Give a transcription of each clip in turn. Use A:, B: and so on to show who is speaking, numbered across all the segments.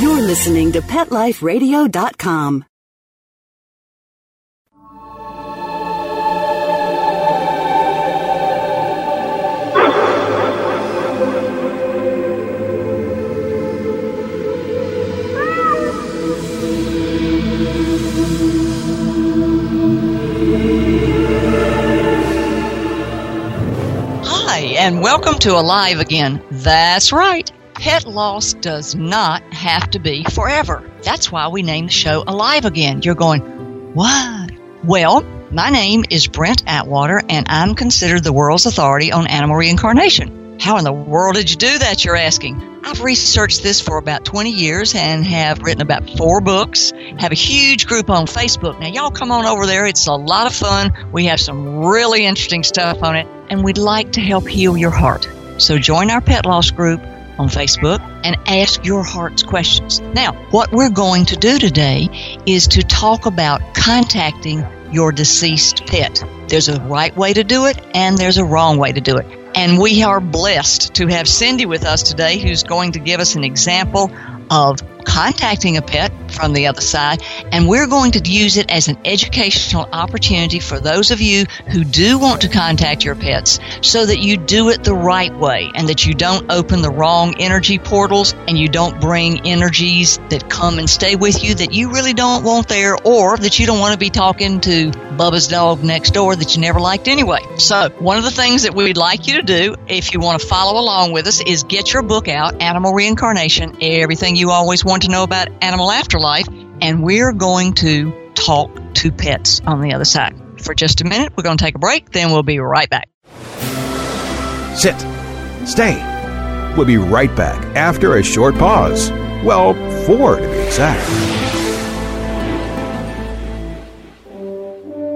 A: You're listening to PetLifeRadio.com.
B: Hi, and welcome to Alive Again. That's right. Pet loss does not have to be forever. That's why we named the show Alive Again. You're going, what? Well, my name is Brent Atwater, and I'm considered the world's authority on animal reincarnation. How in the world did you do that, you're asking? I've researched this for about 20 years and have written about four books, have a huge group on Facebook. Now, y'all come on over there. It's a lot of fun. We have some really interesting stuff on it, and we'd like to help heal your heart. So join our pet loss group on Facebook and ask your heart's questions. Now, what we're going to do today is to talk about contacting your deceased pet. There's a right way to do it and there's a wrong way to do it. And we are blessed to have Cindy with us today who's going to give us an example of contacting a pet from the other side, and we're going to use it as an educational opportunity for those of you who do want to contact your pets so that you do it the right way and that you don't open the wrong energy portals and you don't bring energies that come and stay with you that you really don't want there or that you don't want to be talking to Bubba's dog next door that you never liked anyway. So, one of the things that we'd like you to do if you want to follow along with us is get your book out, Animal Reincarnation, everything you always want to know about animal afterlife, and we're going to talk to pets on the other side. For just a minute, we're going to take a break, then we'll be right back.
C: Sit. Stay. We'll be right back after a short pause. Well, four to be exact.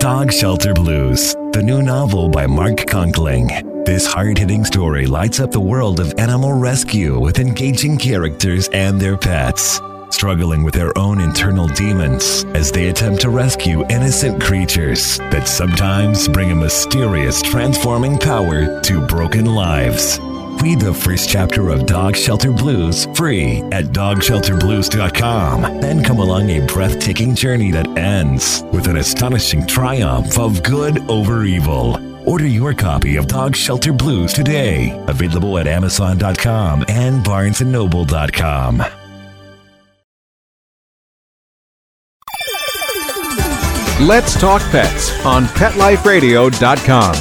D: Dog Shelter Blues, the new novel by Mark Conkling. This hard hitting story lights up the world of animal rescue with engaging characters and their pets, struggling with their own internal demons as they attempt to rescue innocent creatures that sometimes bring a mysterious transforming power to broken lives. Read the first chapter of Dog Shelter Blues free at dogshelterblues.com. Then come along a breathtaking journey that ends with an astonishing triumph of good over evil. Order your copy of Dog Shelter Blues today. Available at amazon.com and barnesandnoble.com.
C: Let's talk pets on PetLifeRadio.com.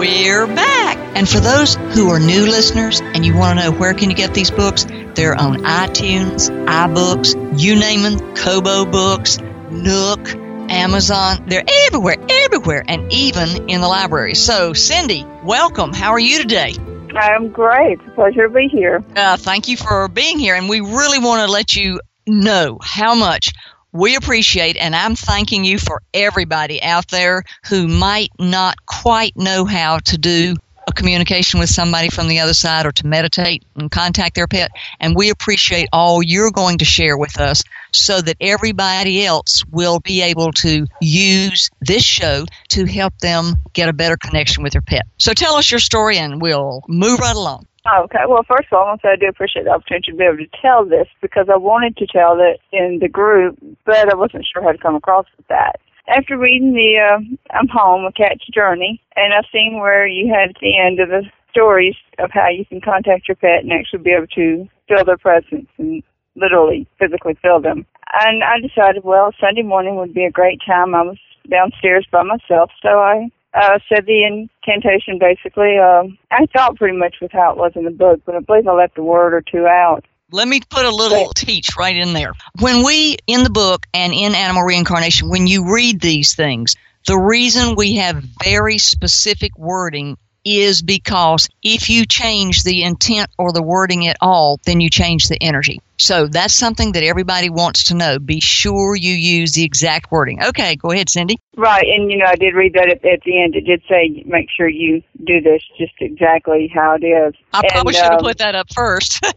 B: We're back. And for those who are new listeners and you want to know where can you get these books, they're on iTunes, iBooks, you name them, Kobo Books, Nook, Amazon. They're everywhere, everywhere, and even in the library. So, Cindy, welcome. How are you today?
E: I'm great. It's a pleasure to be here.
B: Uh, thank you for being here. And we really want to let you know how much we appreciate, and I'm thanking you for everybody out there who might not quite know how to do communication with somebody from the other side or to meditate and contact their pet. And we appreciate all you're going to share with us so that everybody else will be able to use this show to help them get a better connection with their pet. So tell us your story and we'll move right along.
E: Okay. Well, first of all, I want to say I do appreciate the opportunity to be able to tell this because I wanted to tell it in the group, but I wasn't sure how to come across with that. After reading the uh, I'm Home, A Cat's Journey, and I've seen where you had at the end of the stories of how you can contact your pet and actually be able to feel their presence and literally, physically feel them. And I decided, well, Sunday morning would be a great time. I was downstairs by myself, so I uh, said the incantation basically. Um, I thought pretty much with how it was in the book, but I believe I left a word or two out.
B: Let me put a little teach right in there. When we, in the book and in Animal Reincarnation, when you read these things, the reason we have very specific wording is because if you change the intent or the wording at all, then you change the energy. So that's something that everybody wants to know. Be sure you use the exact wording. Okay, go ahead, Cindy.
E: Right, and you know, I did read that at, at the end. It did say make sure you do this just exactly how it is.
B: I probably
E: And,
B: should have
E: um,
B: put that up first.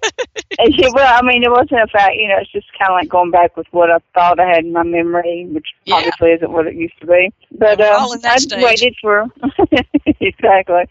E: And yeah, well, I mean, it wasn't a fact. You know, it's just kind of like going back with what I thought I had in my memory, which
B: Yeah.
E: obviously isn't what it used to be. But
B: We're
E: uh,
B: that
E: I
B: stage.
E: waited for exactly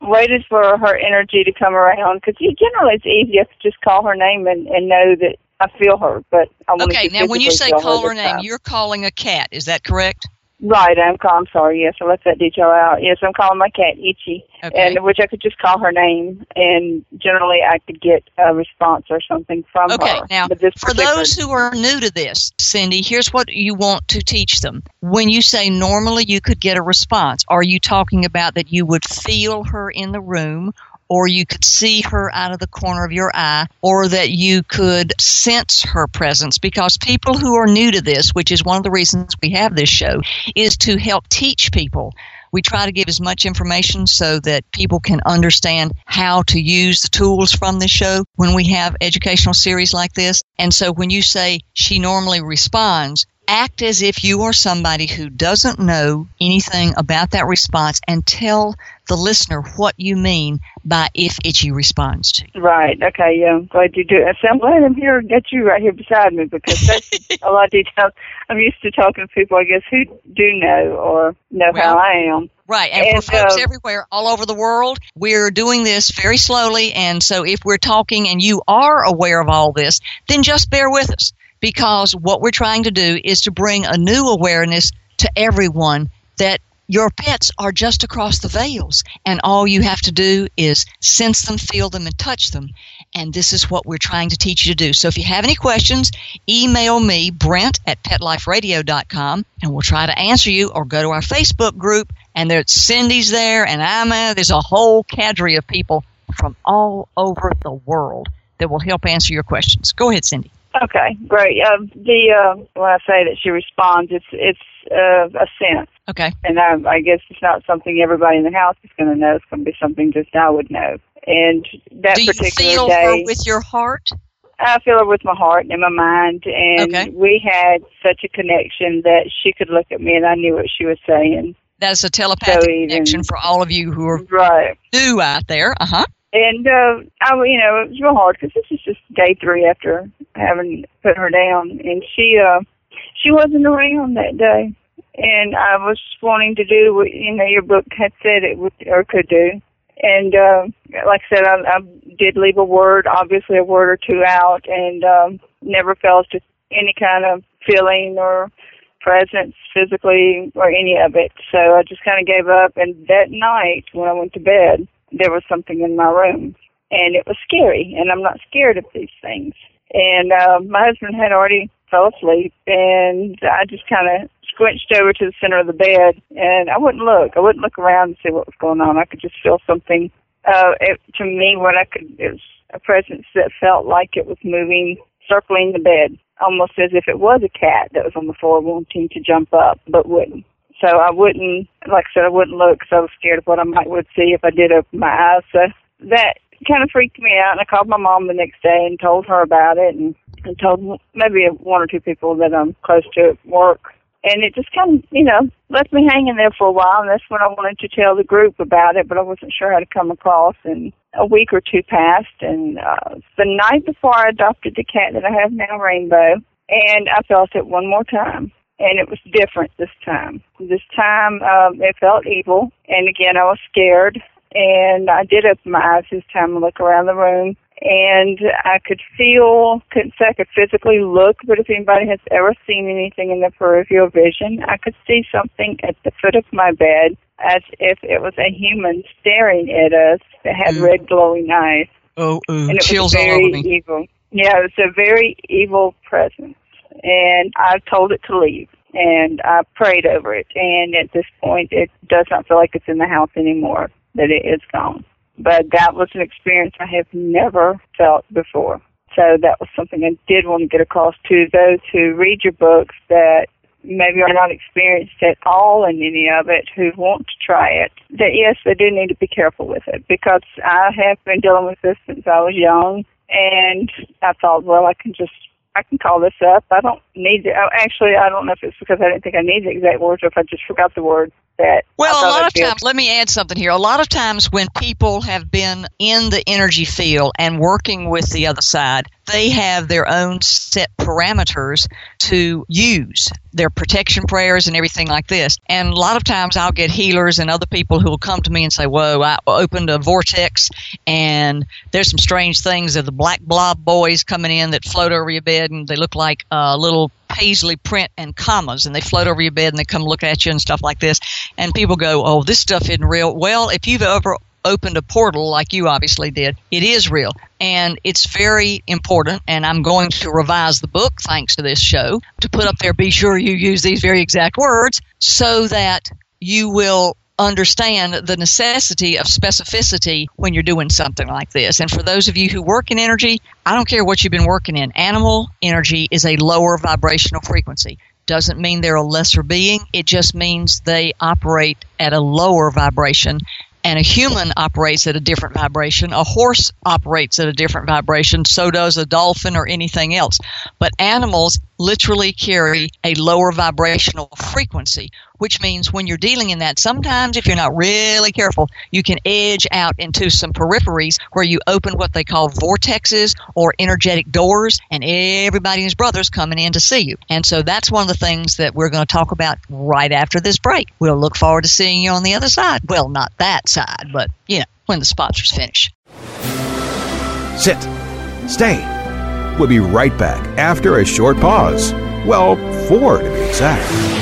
E: waited for her energy to come around because generally it's easier to just call her name and, and know that I feel her. But I
B: okay,
E: to
B: now when you say call her
E: this
B: name,
E: time.
B: you're calling a cat. Is that correct?
E: Right. I'm calling. I'm sorry. Yes, I left that detail out. Yes, I'm calling my cat Itchy
B: Okay.
E: and which I could just call her name, and generally I could get a response or something from
B: Okay,
E: her.
B: now for those who are new to this, Cindy, here's what you want to teach them. When you say normally you could get a response, are you talking about that you would feel her in the room? Or you could see her out of the corner of your eye, or that you could sense her presence. Because people who are new to this, which is one of the reasons we have this show, is to help teach people we try to give as much information so that people can understand how to use the tools from the show when we have educational series like this. And so when you say she normally responds, act as if you are somebody who doesn't know anything about that response and tell the listener what you mean by if itchy responds to you.
E: Right. Okay. Yeah. I'm glad you do. it. I'm glad I'm here. and Got you right here beside me because that's a lot of details. I'm used to talking to people, I guess, who do know or know
B: Well,
E: how I am.
B: Right, and,
E: And,
B: for folks
E: uh,
B: everywhere, all over the world, we're doing this very slowly. And so, if we're talking and you are aware of all this, then just bear with us because what we're trying to do is to bring a new awareness to everyone that your pets are just across the veils, and all you have to do is sense them, feel them, and touch them. And this is what we're trying to teach you to do. So if you have any questions, email me, Brent at petliferadio.com, and we'll try to answer you, or go to our Facebook group, and there's Cindy's there, and I'm there. There's a whole cadre of people from all over the world that will help answer your questions. Go ahead, Cindy.
E: Okay. Great. Um, the uh, when I say that she responds, it's it's uh, a sense,
B: Okay.
E: and I, I guess it's not something everybody in the house is going to know. It's going to be something just I would know. And that
B: Do you
E: particular
B: feel
E: day,
B: her with your heart?
E: I feel her with my heart and my mind, and
B: Okay.
E: we had such a connection that she could look at me and I knew what she was saying.
B: That's a telepathic
E: So even-
B: connection for all of you who are
E: Right.
B: new out there. Uh huh.
E: And uh, I, you know, it was real hard because this is just day three after having put her down, and she, uh, she wasn't around that day, and I was wanting to do what you know your book had said it would or could do, and uh, like I said, I, I did leave a word, obviously a word or two out, and um, never felt any kind of feeling or presence physically or any of it. So I just kind of gave up. And that night when I went to bed, there was something in my room, and it was scary. And I'm not scared of these things. And uh, my husband had already fell asleep, and I just kind of squinched over to the center of the bed, and I wouldn't look. I wouldn't look around and see what was going on. I could just feel something. Uh, it, to me, what I could it was a presence that felt like it was moving, circling the bed, almost as if it was a cat that was on the floor wanting to jump up, but wouldn't. So I wouldn't, like I said, I wouldn't look because I was scared of what I might would see if I did open my eyes. So that kind of freaked me out, and I called my mom the next day and told her about it, and, and told maybe one or two people that I'm close to at work. And it just kind of, you know, left me hanging there for a while, and that's when I wanted to tell the group about it, but I wasn't sure how to come across. And a week or two passed, and uh, the night before I adopted the cat that I have now, Rainbow, and I felt it one more time and it was different this time. This time um, it felt evil, and again I was scared. And I did open my eyes this time and look around the room, and I could feel, couldn't say I could physically look, but if anybody has ever seen anything in the peripheral vision, I could see something at the foot of my bed as if it was a human staring at us that had
B: Mm.
E: red glowing eyes.
B: Oh, ooh,
E: And it
B: chills
E: was
B: all
E: very
B: over me.
E: evil. Yeah, it was a very evil presence. And I told it to leave. And I prayed over it. And at this point, it does not feel like it's in the house anymore, that it is gone. But that was an experience I have never felt before. So that was something I did want to get across to those who read your books that maybe are not experienced at all in any of it who want to try it. That yes, they do need to be careful with it because I have been dealing with this since I was young and I thought, well, I can just I can call this up. I don't need to. Actually, I don't know if it's because I didn't think I needed the exact words or if I just forgot the word that.
B: Well, a lot of times, let me add something here. A lot of times when people have been in the energy field and working with the other side, they have their own set parameters to use their protection prayers and everything like this. And a lot of times I'll get healers and other people who will come to me and say, Whoa, I opened a vortex and there's some strange things of the black blob boys coming in that float over your bed and they look like uh, little paisley print and commas and they float over your bed and they come look at you and stuff like this. And people go, Oh, this stuff isn't real. Well, if you've ever opened a portal like you obviously did, it is real. And it's very important. And I'm going to revise the book thanks to this show to put up there, be sure you use these very exact words so that you will understand the necessity of specificity when you're doing something like this. And for those of you who work in energy, I don't care what you've been working in, animal energy is a lower vibrational frequency. Doesn't mean they're a lesser being, it just means they operate at a lower vibration and a human operates at a different vibration. A horse operates at a different vibration. So does a dolphin or anything else. But animals literally carry a lower vibrational frequency, which means when you're dealing in that, sometimes if you're not really careful, you can edge out into some peripheries where you open what they call vortexes or energetic doors, and everybody and his brother's coming in to see you. And so that's one of the things that we're going to talk about right after this break. We'll look forward to seeing you on the other side. Well, not that side, but, you know, when the sponsors finish.
C: Sit. Stay. We'll be right back after a short pause. Well, four to be exact.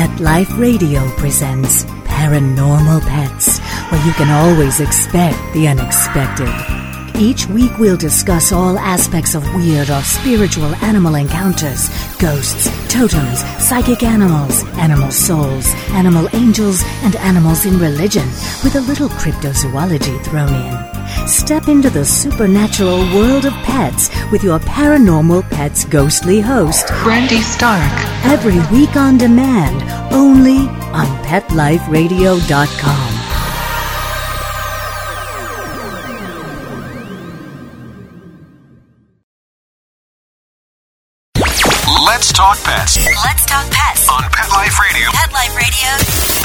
F: Pet Life Radio presents Paranormal Pets, where you can always expect the unexpected. Each week we'll discuss all aspects of weird or spiritual animal encounters ghosts, totems, psychic animals, animal souls, animal angels, and animals in religion, with a little cryptozoology thrown in. Step into the supernatural world of pets with your paranormal pets ghostly host,
G: Brandy Stark.
F: Every week on demand, only on PetLifeRadio.com.
H: Let's talk pets
I: on Pet Life Radio.
H: Pet Life Radio.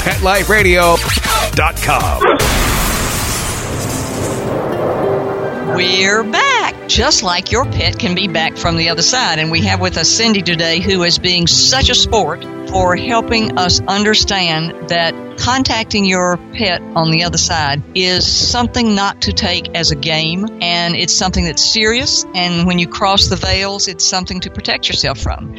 C: PetLifeRadio.com.
B: We're back, just like your pet can be back from the other side. And we have with us Cindy today, who is being such a sport for helping us understand that contacting your pet on the other side is something not to take as a game, and it's something that's serious. And when you cross the veils, it's something to protect yourself from.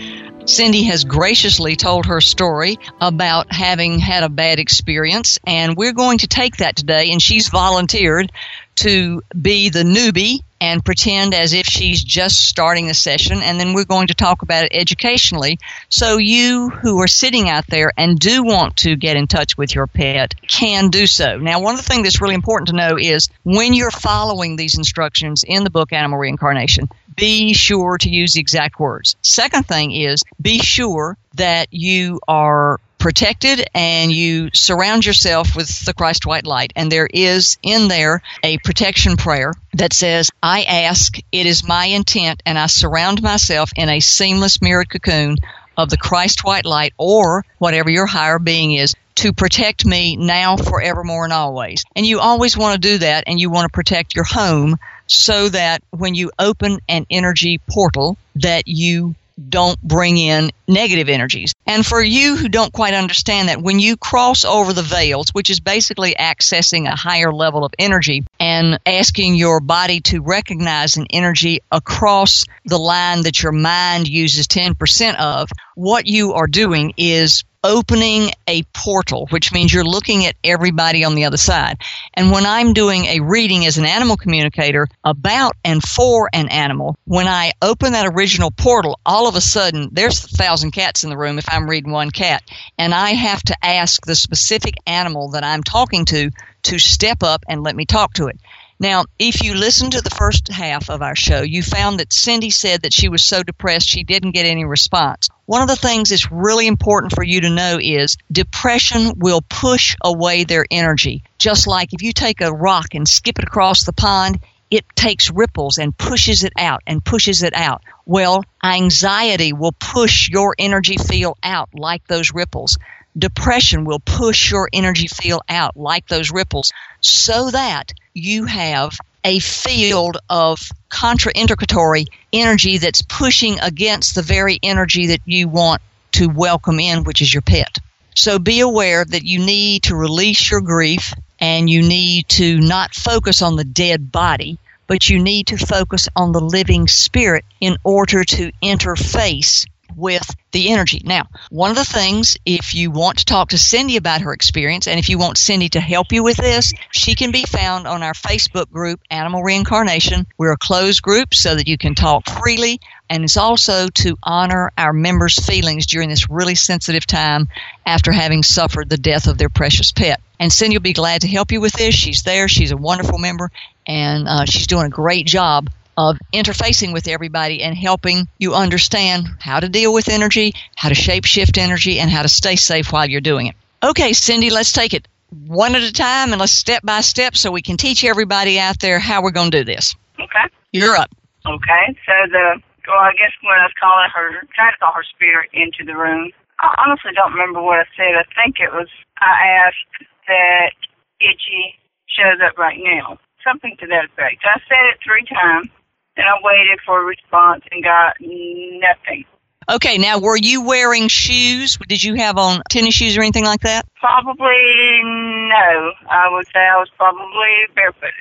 B: Cindy has graciously told her story about having had a bad experience, and we're going to take that today. And she's volunteered to be the newbie and pretend as if she's just starting the session, and then we're going to talk about it educationally. So, you who are sitting out there and do want to get in touch with your pet can do so. Now, one of the things that's really important to know is when you're following these instructions in the book Animal Reincarnation, be sure to use the exact words. Second thing is be sure that you are protected and you surround yourself with the Christ white light. And there is in there a protection prayer that says, I ask, it is my intent, and I surround myself in a seamless mirrored cocoon of the Christ white light or whatever your higher being is to protect me now, forevermore, and always. And you always want to do that, and you want to protect your home so that when you open an energy portal, that you don't bring in negative energies. And for you who don't quite understand that, when you cross over the veils, which is basically accessing a higher level of energy and asking your body to recognize an energy across the line that your mind uses 10% of, what you are doing is opening a portal, which means you're looking at everybody on the other side. And when I'm doing a reading as an animal communicator about and for an animal, when I open that original portal, all of a sudden there's a thousand cats in the room if I'm reading one cat. And I have to ask the specific animal that I'm talking to to step up and let me talk to it. Now, if you listened to the first half of our show, you found that Cindy said that she was so depressed she didn't get any response. One of the things that's really important for you to know is depression will push away their energy. Just like if you take a rock and skip it across the pond, it takes ripples and pushes it out and pushes it out. Well, anxiety will push your energy field out like those ripples. Depression will push your energy field out like those ripples so that you have a field of contraindicatory energy that's pushing against the very energy that you want to welcome in, which is your pet. So be aware that you need to release your grief and you need to not focus on the dead body, but you need to focus on the living spirit in order to interface with the energy. Now, one of the things, if you want to talk to Cindy about her experience, and if you want Cindy to help you with this, she can be found on our Facebook group, Animal Reincarnation. We're a closed group so that you can talk freely, and it's also to honor our members' feelings during this really sensitive time after having suffered the death of their precious pet. And Cindy will be glad to help you with this. She's there, she's a wonderful member, and uh, she's doing a great job of interfacing with everybody and helping you understand how to deal with energy, how to shape shift energy, and how to stay safe while you're doing it. Okay, Cindy, let's take it one at a time and let's step by step so we can teach everybody out there how we're going to do this.
E: Okay.
B: You're up.
E: Okay, so the, well, I guess when I was calling her, trying to call her spirit into the room, I honestly don't remember what I said. I think it was, I asked that Itchy shows up right now. Something to that effect. I said it three times and I waited for a response and got nothing.
B: Okay, now were you wearing shoes? Did you have on tennis shoes or anything like that?
E: Probably no. I would say I was probably barefooted.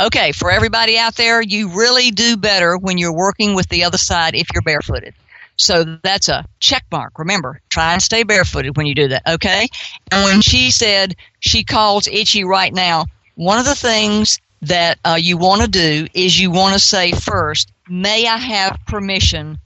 B: Okay, for everybody out there, you really do better when you're working with the other side if you're barefooted. So that's a check mark. Remember, try and stay barefooted when you do that, okay? And when she said she calls Itchy right now, one of the things that uh, you want to do is you want to say first, may I have permission,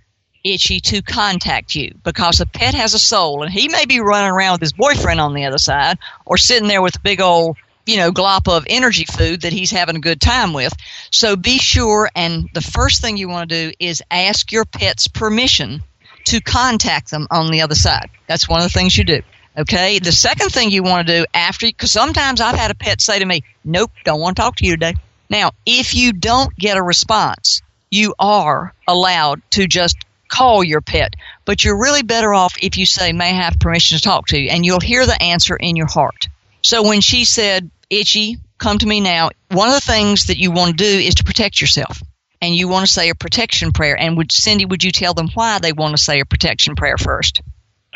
B: Itchy, to contact you? Because a pet has a soul, and he may be running around with his boyfriend on the other side or sitting there with a big old you know, glop of energy food that he's having a good time with. So be sure, and the first thing you want to do is ask your pet's permission to contact them on the other side. That's one of the things you do. Okay. The second thing you want to do after, because sometimes I've had a pet say to me, Nope, don't want to talk to you today. Now, if you don't get a response, you are allowed to just call your pet, but you're really better off if you say, May I have permission to talk to you? And you'll hear the answer in your heart. So when she said, Itchy, come to me now, one of the things that you want to do is to protect yourself. And you want to say a protection prayer. And would Cindy, would you tell them why they want to say a protection prayer first?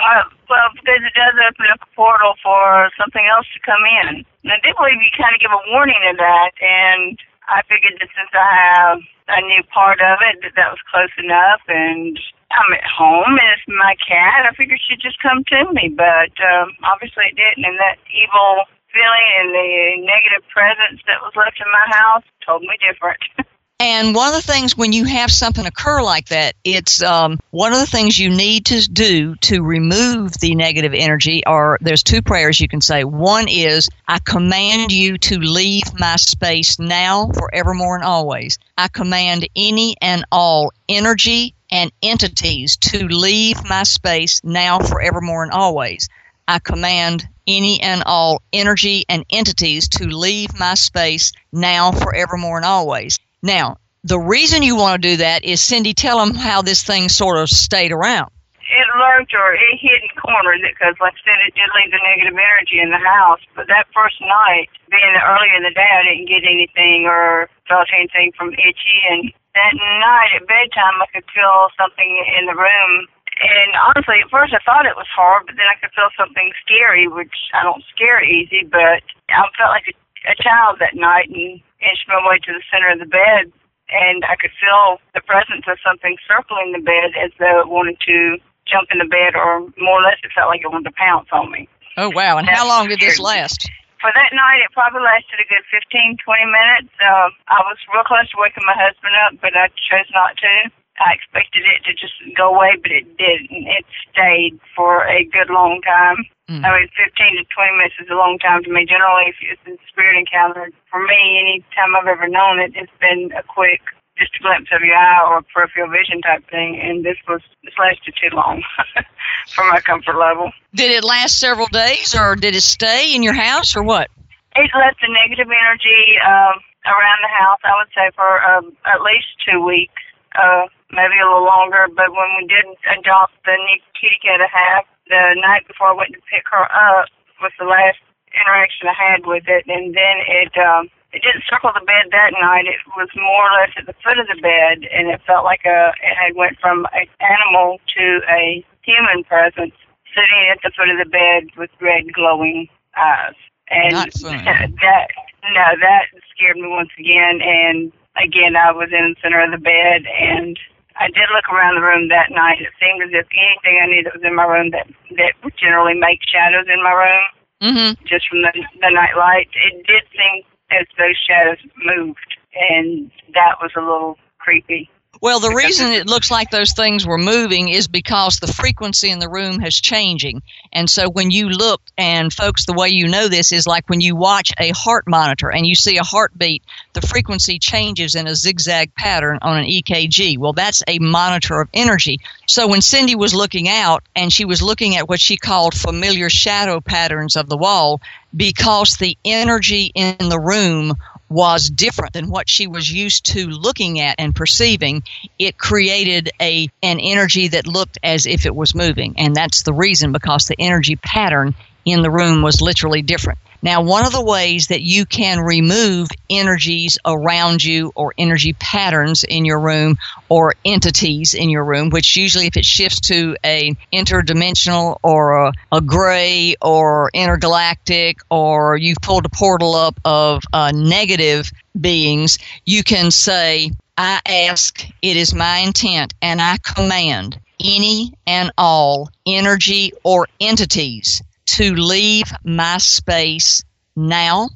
E: Uh, well, because it does open up a portal for something else to come in. And I do believe you kind of give a warning of that, and I figured that since I have a new part of it, that that was close enough, and I'm at home, and it's my cat. I figured she'd just come to me, but um, obviously it didn't, and that evil feeling and the negative presence that was left in my house told me different.
B: And one of the things when you have something occur like that, it's um, one of the things you need to do to remove the negative energy. Or there's two prayers you can say. One is, I command you to leave my space now, forevermore, and always. I command any and all energy and entities to leave my space now, forevermore, and always. I command any and all energy and entities to leave my space now, forevermore, and always. Now, the reason you want to do that is, Cindy, tell them how this thing sort of stayed around.
E: It lurked or it hid in corners because, like I said, it did leave the negative energy in the house. But that first night, being early in the day, I didn't get anything or felt anything from itchy. And that night at bedtime, I could feel something in the room. And honestly, at first I thought it was hard, but then I could feel something scary, which I don't scare easy, but I felt like a, a child that night and inched my way to the center of the bed, and I could feel the presence of something circling the bed as though it wanted to jump in the bed, or more or less, it felt like it wanted to pounce on me.
B: Oh, wow. And how long did this last?
E: For that night, it probably lasted a good 15, 20 minutes. Uh, I was real close to waking my husband up, but I chose not to. I expected it to just go away, but it didn't. It stayed for a good long time. Mm. I mean, 15 to 20 minutes is a long time to me. Generally, if it's a spirit encounter, for me, any time I've ever known it, it's been a quick, just a glimpse of your eye or peripheral vision type thing. And this was this lasted too long for my comfort level.
B: Did it last several days, or did it stay in your house, or what?
E: It left a negative energy uh, around the house. I would say for um, at least two weeks. Uh, maybe a little longer. But when we did adopt the new kitty cat I have, the night before I went to pick her up was the last interaction I had with it, and then it um, it didn't circle the bed that night. It was more or less at the foot of the bed, and it felt like a it had went from an animal to a human presence sitting at the foot of the bed with red glowing eyes. And
B: Not fun.
E: that no, that scared me once again. And again, I was in the center of the bed, and I did look around the room that night. It seemed as if anything I knew that was in my room that that would generally make shadows in my room,
B: mm-hmm.
E: just from the the night light, it did seem as those shadows moved, and that was a little creepy.
B: Well, the reason it looks like those things were moving is because the frequency in the room has changing. And so when you look, and folks, the way you know this is like when you watch a heart monitor and you see a heartbeat, the frequency changes in a zigzag pattern on an EKG. Well, that's a monitor of energy. So when Cindy was looking out and she was looking at what she called familiar shadow patterns of the wall, because the energy in the room was different than what she was used to looking at and perceiving, it created a an energy that looked as if it was moving. And that's the reason because the energy pattern in the room was literally different. Now, one of the ways that you can remove energies around you or energy patterns in your room or entities in your room, which usually if it shifts to a interdimensional or a, a gray or intergalactic or you've pulled a portal up of uh, negative beings, you can say, I ask, it is my intent, and I command any and all energy or entities to leave my space now,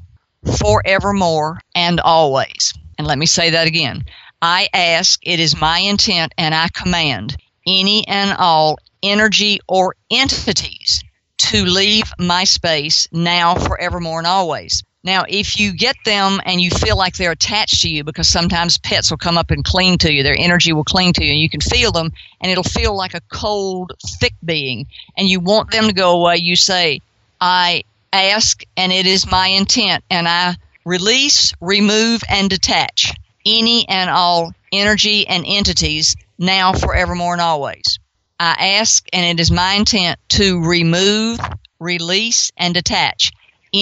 B: forevermore, and always. And let me say that again. I ask, it is my intent, and I command any and all energy or entities to leave my space now, forevermore, and always. Now, if you get them and you feel like they're attached to you, because sometimes pets will come up and cling to you, their energy will cling to you, and you can feel them, and it'll feel like a cold, thick being, and you want them to go away, you say, I ask, and it is my intent, and I release, remove, and detach any and all energy and entities now, forevermore, and always. I ask, and it is my intent to remove, release, and detach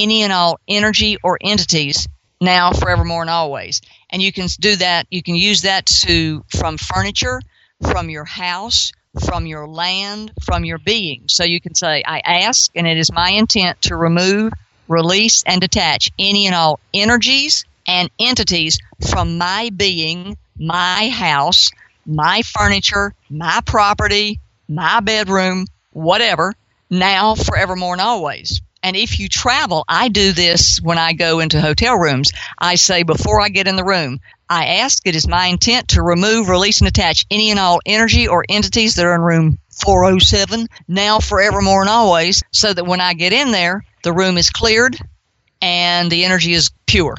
B: any and all energy or entities now, forevermore, and always. And you can do that, you can use that to from furniture, from your house, from your land, from your being. So you can say, I ask, and it is my intent to remove, release, and detach any and all energies and entities from my being, my house, my furniture, my property, my bedroom, whatever, now, forevermore, and always. And if you travel, I do this when I go into hotel rooms. I say before I get in the room, I ask it is my intent to remove, release, and attach any and all energy or entities that are in room 407 now, forevermore, and always, so that when I get in there, the room is cleared and the energy is pure.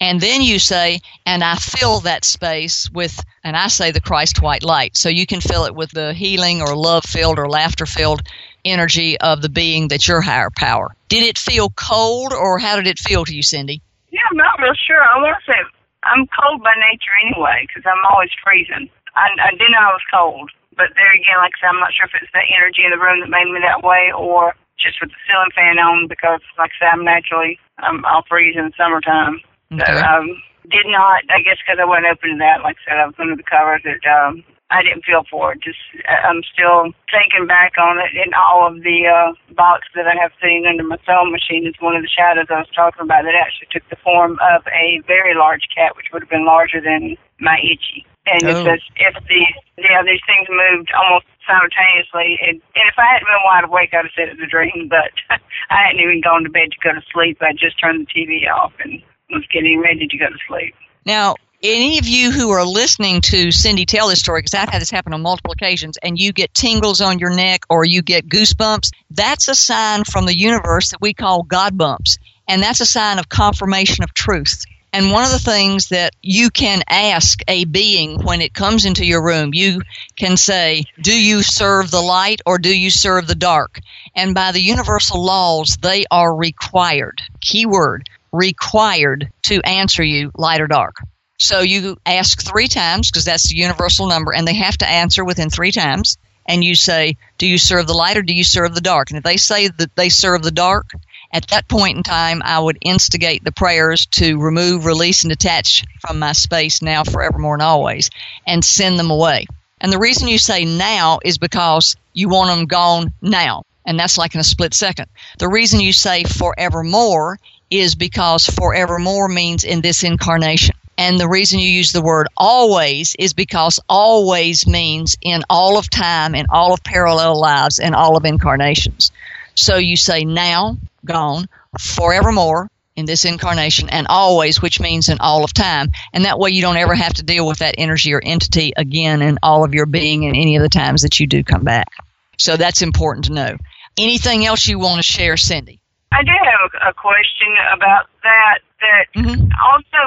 B: And then you say, and I fill that space with, and I say the Christ white light. So you can fill it with the healing or love filled or laughter filled energy of the being that's your higher power. Did it feel cold or how did it feel to you, Cindy?
E: Yeah, I'm not real sure. I want to say I'm cold by nature anyway because I'm always freezing. I, I didn't know I was cold. But there again, like I said, I'm not sure if it's the energy in the room that made me that way or just with the ceiling fan on because, like I said, I'm naturally, I'm, I'll freeze in the summertime. Okay. So, um, did not, I guess, because I wasn't open to that. Like I said, I was under the covers. That um, I didn't feel for it. Just I'm still thinking back on it. And all of the uh, box that I have seen under my sewing machine is one of the shadows I was talking about. That actually took the form of a very large cat, which would have been larger than my itchy. And oh. it says if the yeah these things moved almost simultaneously, and, and if I hadn't been wide awake, I'd have said it was a dream. But I hadn't even gone to bed to go to sleep. I just turned the TV off and was getting ready to go to sleep.
B: Now, any of you who are listening to Cindy tell this story, because I've had this happen on multiple occasions, and you get tingles on your neck or you get goosebumps, that's a sign from the universe that we call God bumps. And that's a sign of confirmation of truth. And one of the things that you can ask a being when it comes into your room, you can say, Do you serve the light or do you serve the dark? And by the universal laws, they are required. Keyword required to answer you light or dark. So you ask three times because that's the universal number, and they have to answer within three times. And you say, Do you serve the light or do you serve the dark? And if they say that they serve the dark, at that point in time, I would instigate the prayers to remove, release, and detach from my space now, forevermore, and always, and send them away. And the reason you say now is because you want them gone now. And that's like in a split second. The reason you say forevermore is because forevermore means in this incarnation. And the reason you use the word always is because always means in all of time, in all of parallel lives, in all of incarnations. So you say now, gone, forevermore, in this incarnation, and always, which means in all of time. And that way you don't ever have to deal with that energy or entity again in all of your being in any of the times that you do come back. So that's important to know. Anything else you want to share, Cindy?
E: I do have a question about that. That mm-hmm. also,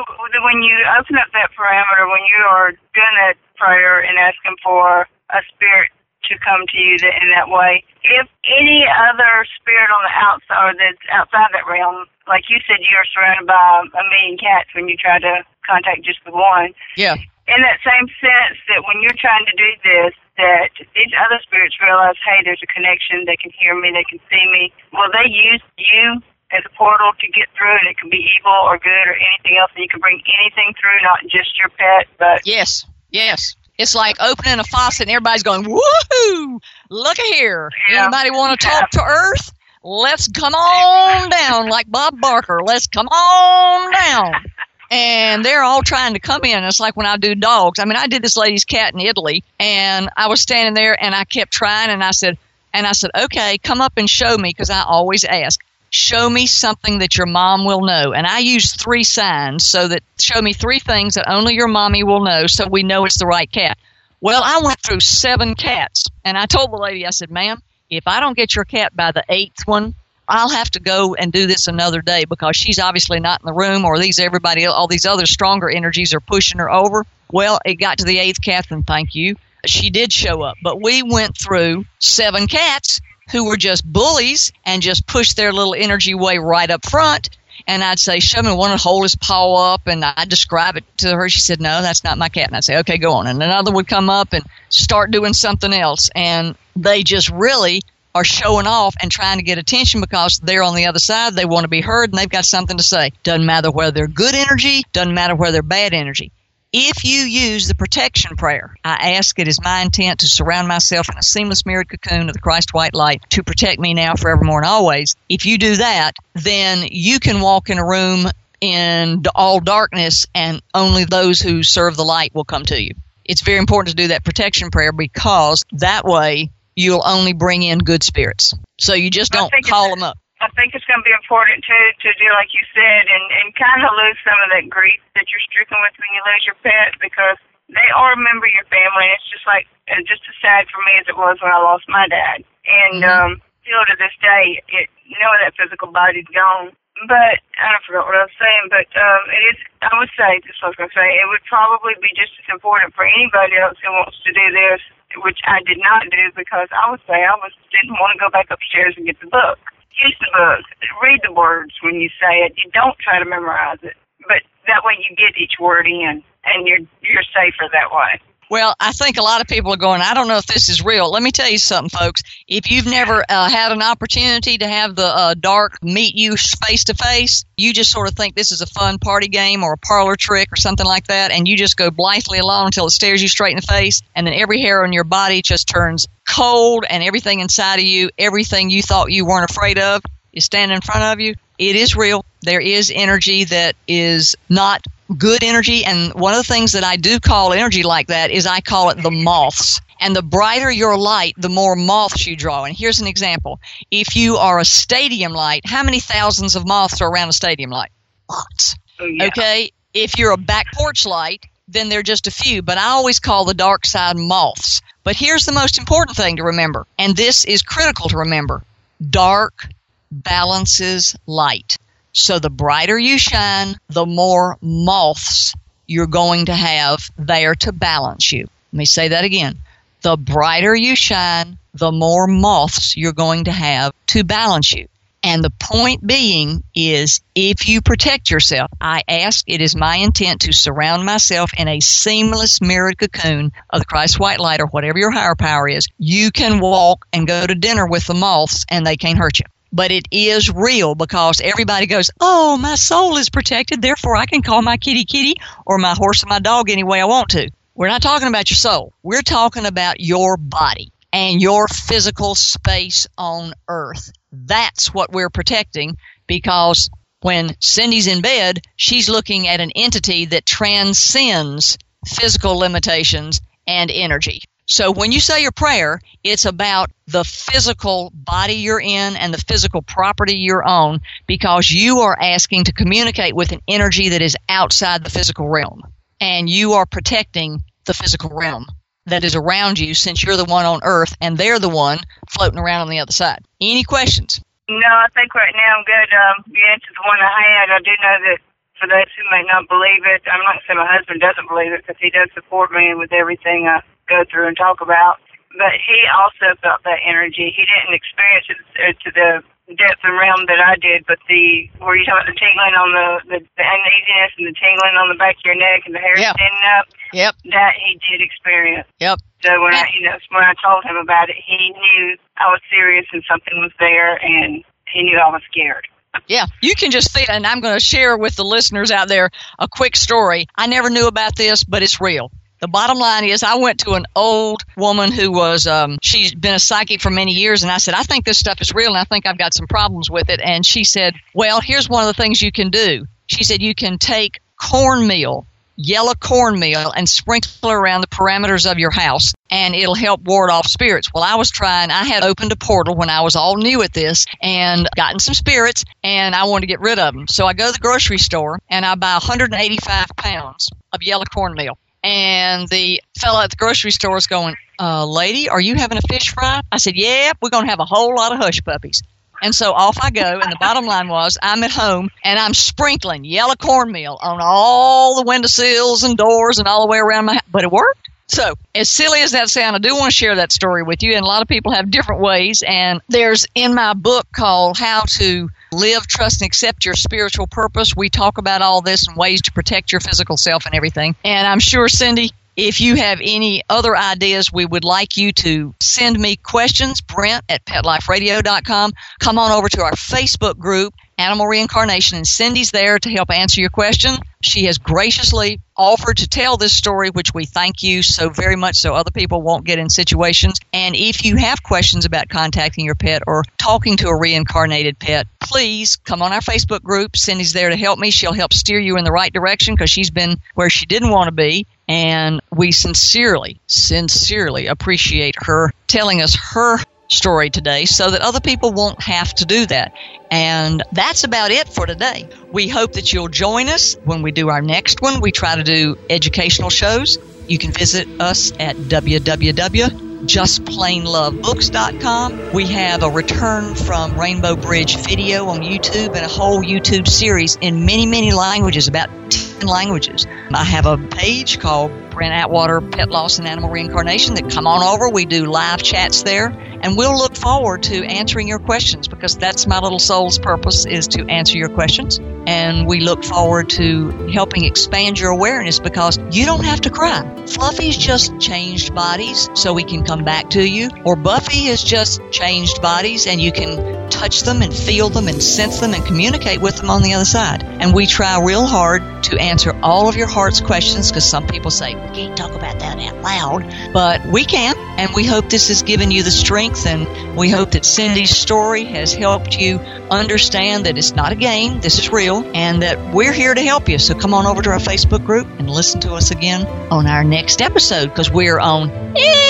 E: when you open up that parameter, when you are doing that prayer and asking for a spirit to come to you in that way, if any other spirit on the outside or that's outside that realm, like you said, you are surrounded by a million cats when you try to contact just the one.
B: Yeah.
E: In that same sense, that when you're trying to do this, that these other spirits realize, hey, there's a connection. They can hear me. They can see me. Will they use you as a portal to get through? And it can be evil or good or anything else. And you can bring anything through, not just your pet, but
B: yes, yes. It's like opening a faucet and everybody's going, woohoo! Look at here. Yeah. Anybody want to talk to Earth? Let's come on down like Bob Barker. Let's come on down and they're all trying to come in. It's like when I do dogs. I mean, I did this lady's cat in Italy, and I was standing there, and I kept trying, and I said, and I said, okay, come up and show me, because I always ask, show me something that your mom will know. And I use three signs so that show me three things that only your mommy will know, so we know it's the right cat. Well, I went through seven cats, and I told the lady, I said, ma'am, if I don't get your cat by the eighth one, I'll have to go and do this another day because she's obviously not in the room or these everybody all these other stronger energies are pushing her over. Well, it got to the eighth Catherine, thank you. She did show up, but we went through seven cats who were just bullies and just pushed their little energy way right up front. And I'd say, show me one to hold his paw up, and I'd describe it to her. She said, no, that's not my cat. And I'd say, okay, go on. And another would come up and start doing something else. And they just really are showing off and trying to get attention because they're on the other side. They want to be heard and they've got something to say. Doesn't matter whether they're good energy, doesn't matter whether they're bad energy. If you use the protection prayer, I ask it is my intent to surround myself in a seamless mirrored cocoon of the Christ white light to protect me now, forevermore, and always. If you do that, then you can walk in a room in all darkness and only those who serve the light will come to you. It's very important to do that protection prayer because that way you'll only bring in good spirits. So you just don't call them up.
E: I think it's going to be important too to do like you said, and and kind of lose some of that grief that you're stricken with when you lose your pet because they are a member of your family. And it's just like it's just as sad for me as it was when I lost my dad, and mm-hmm. um, still to this day, it you know that physical body's gone. But I forgot what I was saying. But um, it is. I would say this. I was going to say it would probably be just as important for anybody else who wants to do this, which I did not do because I would say I was didn't want to go back upstairs and get the book use the book, read the words when you say it. You don't try to memorize it, but that way you get each word in, and you're you're safer that way.
B: Well, I think a lot of people are going, I don't know if this is real. Let me tell you something, folks. If you've never uh, had an opportunity to have the uh, dark meet you face to face, you just sort of think this is a fun party game or a parlor trick or something like that, and you just go blithely along until it stares you straight in the face, and then every hair on your body just turns cold, and everything inside of you, everything you thought you weren't afraid of, is standing in front of you. It is real. There is energy that is not good energy. And one of the things that I do call energy like that is I call it the moths. And the brighter your light, the more moths you draw. And here's an example. If you are a stadium light, how many thousands of moths are around a stadium light? Lots. Oh, yeah. Okay. If you're a back porch light, then there are just a few. But I always call the dark side moths. But here's the most important thing to remember, and this is critical to remember dark balances light. So the brighter you shine, the more moths you're going to have there to balance you. Let me say that again. The brighter you shine, the more moths you're going to have to balance you. And the point being is if you protect yourself, I ask, it is my intent to surround myself in a seamless mirrored cocoon of the Christ white light or whatever your higher power is. You can walk and go to dinner with the moths and they can't hurt you but it is real because everybody goes, Oh, my soul is protected, therefore I can call my kitty kitty or my horse or my dog any way I want to. We're not talking about your soul. We're talking about your body and your physical space on earth. That's what we're protecting because when Cindy's in bed, she's looking at an entity that transcends physical limitations and energy. So when you say your prayer, it's about the physical body you're in and the physical property you're on because you are asking to communicate with an energy that is outside the physical realm. And you are protecting the physical realm that is around you since you're the one on earth and they're the one floating around on the other side. Any questions?
E: No, I think right now I'm good. Um, you answered the one I had. I do know that for those who may not believe it, I'm not saying my husband doesn't believe it because he does support me with everything I go through and talk about. But he also felt that energy. He didn't experience it uh, to the depth and realm that I did, but the where you talk about the tingling on the, the the uneasiness and the tingling on the back of your neck and the hair standing up.
B: Yep.
E: That he did experience.
B: Yep.
E: So when I you know when I told him about it, he knew I was serious and something was there, and he knew I was scared.
B: Yeah, you can just feel, and I'm going to share with the listeners out there a quick story. I never knew about this, but it's real. The bottom line is, I went to an old woman who was, um, she's been a psychic for many years, and I said, I think this stuff is real, and I think I've got some problems with it. And she said, Well, here's one of the things you can do. She said, You can take cornmeal yellow cornmeal and sprinkle around the parameters of your house and it'll help ward off spirits. Well, I was trying, I had opened a portal when I was all new at this and gotten some spirits and I wanted to get rid of them. So I go to the grocery store and I buy 185 pounds of yellow cornmeal. And the fellow at the grocery store is going, uh, lady, are you having a fish fry? I said, yeah, we're going to have a whole lot of hush puppies. And so off I go. And the bottom line was I'm at home and I'm sprinkling yellow cornmeal on all the windowsills and doors and all the way around my house. But it worked. So, as silly as that sounds, I do want to share that story with you. And a lot of people have different ways. And there's in my book called How to Live, Trust, and Accept Your Spiritual Purpose. We talk about all this and ways to protect your physical self and everything. And I'm sure, Cindy, if you have any other ideas, we would like you to send me questions, Brent at petliferadio.com. Come on over to our Facebook group, Animal Reincarnation, and Cindy's there to help answer your question. She has graciously offered to tell this story, which we thank you so very much so other people won't get in situations. And if you have questions about contacting your pet or talking to a reincarnated pet, please come on our Facebook group. Cindy's there to help me. She'll help steer you in the right direction because she's been where she didn't want to be. And we sincerely, sincerely appreciate her telling us her story today so that other people won't have to do that. And that's about it for today. We hope that you'll join us when we do our next one. We try to do educational shows. You can visit us at www.justplainlovebooks.com. We have a return from Rainbow Bridge video on YouTube and a whole YouTube series in many, many languages, about 10 languages. I have a page called Brent Atwater Pet Loss and Animal Reincarnation that come on over. We do live chats there and we'll look forward to answering your questions because that's my little soul's purpose is to answer your questions. And we look forward to helping expand your awareness because you don't have to cry. Fluffy's just changed bodies so we can come back to you. Or Buffy has just changed bodies and you can touch them and feel them and sense them and communicate with them on the other side. And we try real hard to answer all of your heart's questions because some people say, we can't talk about that out loud, but we can. And we hope this has given you the strength and we hope that Cindy's story has helped you understand that it's not a game, this is real, and that we're here to help you. So come on over to our Facebook group and listen to us again on our next episode because we're on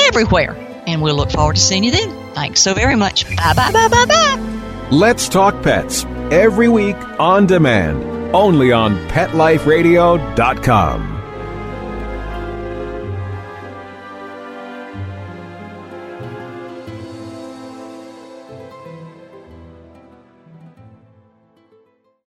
B: everywhere. And we'll look forward to seeing you then. Thanks so very much. Bye bye bye bye bye.
C: Let's Talk Pets every week on demand, only on PetLifeRadio.com.